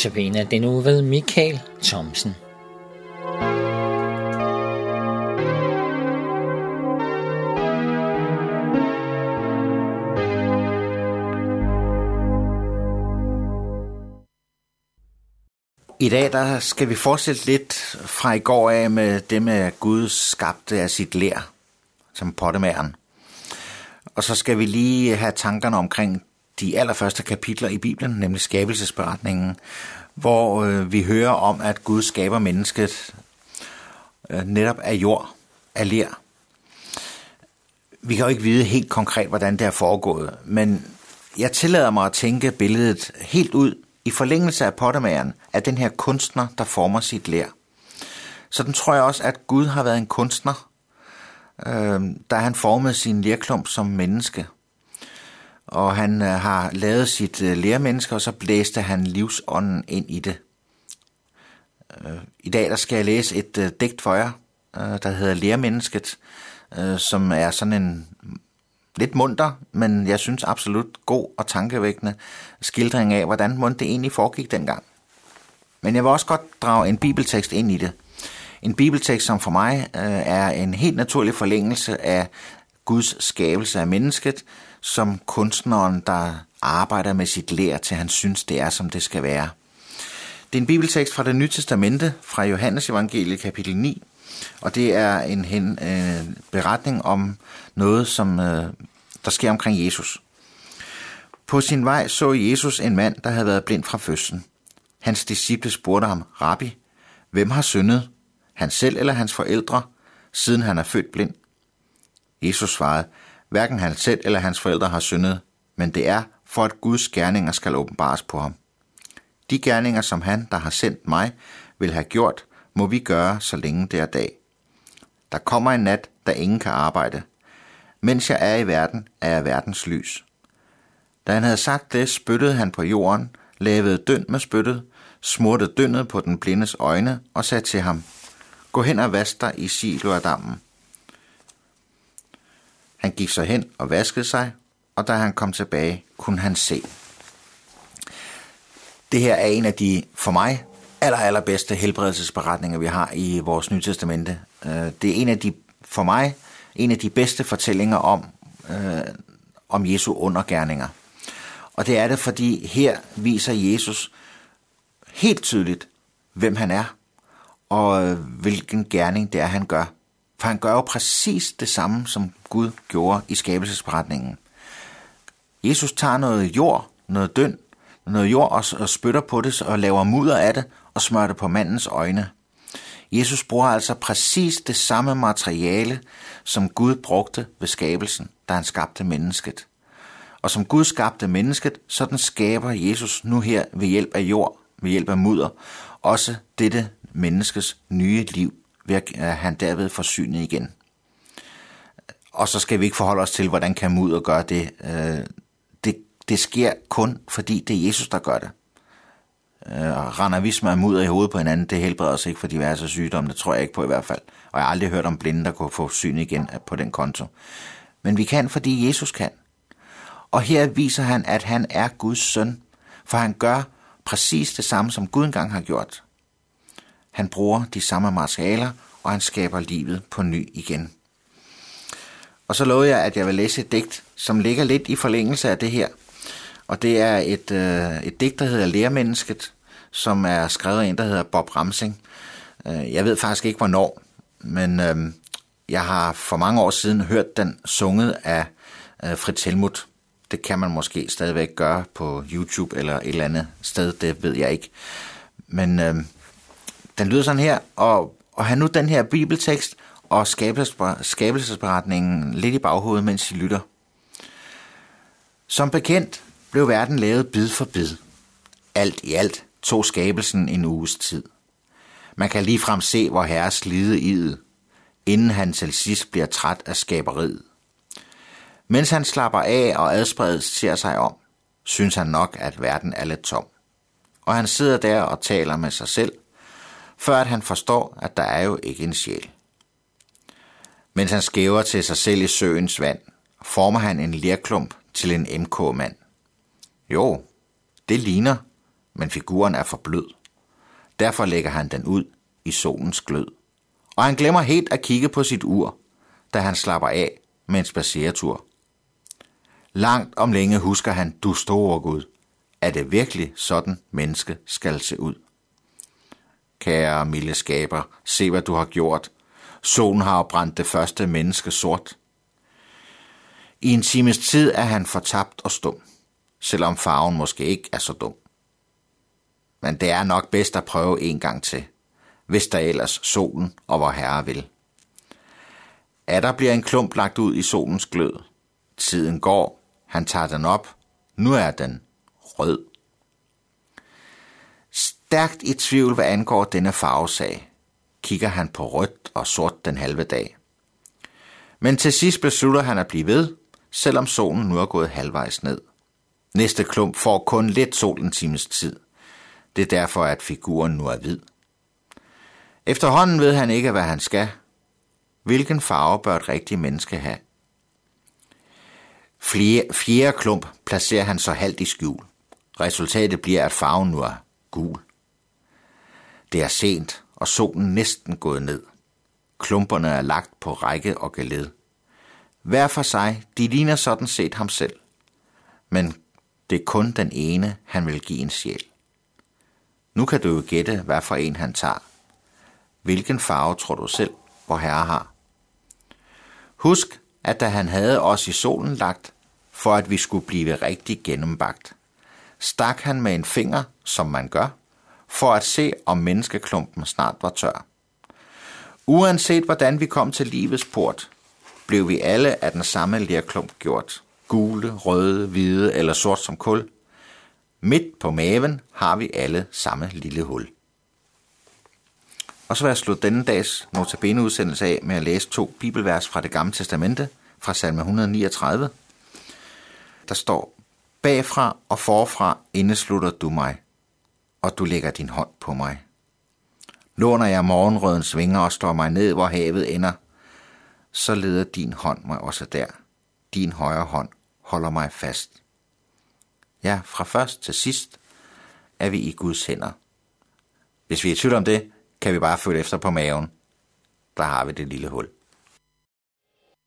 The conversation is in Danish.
Notabene den uge ved Michael Thomsen. I dag der skal vi fortsætte lidt fra i går af med det med, at Gud skabte af sit lær som pottemæren. Og så skal vi lige have tankerne omkring de allerførste kapitler i Bibelen, nemlig skabelsesberetningen, hvor øh, vi hører om, at Gud skaber mennesket øh, netop af jord, af ler. Vi kan jo ikke vide helt konkret, hvordan det er foregået, men jeg tillader mig at tænke billedet helt ud i forlængelse af pottemageren, af den her kunstner, der former sit lær. Så den tror jeg også, at Gud har været en kunstner, øh, da han formede sin lærklump som menneske. Og han øh, har lavet sit øh, og så blæste han livsånden ind i det. Øh, I dag der skal jeg læse et øh, digt for jer, der hedder Lærmennesket, som er sådan en lidt munter, men jeg synes absolut god og tankevækkende skildring af, hvordan mund det egentlig foregik dengang. Men jeg vil også godt drage en bibeltekst ind i det. En bibeltekst, som for mig øh, er en helt naturlig forlængelse af Guds skabelse af mennesket, som kunstneren, der arbejder med sit lær, til han synes, det er, som det skal være. Det er en bibeltekst fra det nye testamente, fra Johannes evangeliet kapitel 9, og det er en hen, øh, beretning om noget, som øh, der sker omkring Jesus. På sin vej så Jesus en mand, der havde været blind fra fødslen. Hans disciple spurgte ham, Rabbi, hvem har syndet? Han selv eller hans forældre, siden han er født blind? Jesus svarede, hverken han selv eller hans forældre har syndet, men det er for at Guds gerninger skal åbenbares på ham. De gerninger, som han, der har sendt mig, vil have gjort, må vi gøre, så længe det er dag. Der kommer en nat, da ingen kan arbejde. Mens jeg er i verden, er jeg verdens lys. Da han havde sagt det, spyttede han på jorden, lavede døn med spyttet, smurte dønnet på den blindes øjne og sagde til ham, Gå hen og vask dig i Silo-dammen." Han gik så hen og vaskede sig, og da han kom tilbage, kunne han se. Det her er en af de, for mig, aller, allerbedste helbredelsesberetninger, vi har i vores Nye Testamente. Øh, det er en af de, for mig, en af de bedste fortællinger om, øh, om Jesu undergærninger. Og det er det, fordi her viser Jesus helt tydeligt, hvem han er, og øh, hvilken gerning det er, han gør. For han gør jo præcis det samme, som Gud gjorde i skabelsesberetningen. Jesus tager noget jord, noget døn, noget jord og, og spytter på det og laver mudder af det og smører det på mandens øjne. Jesus bruger altså præcis det samme materiale, som Gud brugte ved skabelsen, da han skabte mennesket. Og som Gud skabte mennesket, sådan skaber Jesus nu her ved hjælp af jord, ved hjælp af mudder, også dette menneskes nye liv, ved at han derved forsynet igen. Og så skal vi ikke forholde os til, hvordan kan mudder gøre det. Øh, det. Det sker kun, fordi det er Jesus, der gør det. Øh, render vi med mudder i hovedet på hinanden, det helbreder os ikke for diverse sygdomme, det tror jeg ikke på i hvert fald. Og jeg har aldrig hørt om blinde, der kunne få syn igen på den konto. Men vi kan, fordi Jesus kan. Og her viser han, at han er Guds søn, for han gør præcis det samme, som Gud engang har gjort. Han bruger de samme materialer, og han skaber livet på ny igen. Og så lovede jeg, at jeg vil læse et digt, som ligger lidt i forlængelse af det her. Og det er et, øh, et digt, der hedder Lærmennesket, som er skrevet af en, der hedder Bob Ramsing. Øh, jeg ved faktisk ikke, hvornår, men øh, jeg har for mange år siden hørt den sunget af øh, Fritz Helmut. Det kan man måske stadigvæk gøre på YouTube eller et eller andet sted, det ved jeg ikke. Men øh, den lyder sådan her, og, og have nu den her bibeltekst og skabelsesberetningen lidt i baghovedet, mens I lytter. Som bekendt blev verden lavet bid for bid. Alt i alt tog skabelsen en uges tid. Man kan lige frem se, hvor herre slide i inden han til sidst bliver træt af skaberiet. Mens han slapper af og adspredet ser sig om, synes han nok, at verden er lidt tom. Og han sidder der og taler med sig selv, før at han forstår, at der er jo ikke en sjæl. Mens han skæver til sig selv i søens vand, former han en lerklump til en MK-mand. Jo, det ligner, men figuren er for blød. Derfor lægger han den ud i solens glød. Og han glemmer helt at kigge på sit ur, da han slapper af med en spaceretur. Langt om længe husker han, du store Gud, er det virkelig sådan menneske skal se ud? Kære milde skaber, se hvad du har gjort. Solen har brændt det første menneske sort. I en times tid er han fortabt og stum, selvom farven måske ikke er så dum. Men det er nok bedst at prøve en gang til, hvis der ellers solen og vor herre vil. Er der bliver en klump lagt ud i solens glød. Tiden går, han tager den op, nu er den rød. Stærkt i tvivl, hvad angår denne farvesag, kigger han på rødt og sort den halve dag. Men til sidst beslutter han at blive ved, selvom solen nu er gået halvvejs ned. Næste klump får kun lidt sol en times tid. Det er derfor, at figuren nu er hvid. Efterhånden ved han ikke, hvad han skal. Hvilken farve bør et rigtigt menneske have? Flere, fjerde klump placerer han så halvt i skjul. Resultatet bliver, at farven nu er gul. Det er sent, og solen næsten gået ned. Klumperne er lagt på række og geled. Hver for sig, de ligner sådan set ham selv. Men det er kun den ene, han vil give en sjæl. Nu kan du jo gætte, hvad for en han tager. Hvilken farve tror du selv, hvor herre har? Husk, at da han havde os i solen lagt, for at vi skulle blive rigtig gennembagt, stak han med en finger, som man gør, for at se, om menneskeklumpen snart var tør. Uanset hvordan vi kom til livets port, blev vi alle af den samme lerklump gjort. Gule, røde, hvide eller sort som kul. Midt på maven har vi alle samme lille hul. Og så vil jeg slutte denne dags notabene udsendelse af med at læse to bibelvers fra det gamle testamente, fra salme 139. Der står, Bagfra og forfra indeslutter du mig, og du lægger din hånd på mig. Låner jeg morgenrøden svinger og står mig ned, hvor havet ender, så leder din hånd mig også der. Din højre hånd holder mig fast. Ja, fra først til sidst er vi i Guds hænder. Hvis vi er i tvivl om det, kan vi bare følge efter på maven. Der har vi det lille hul.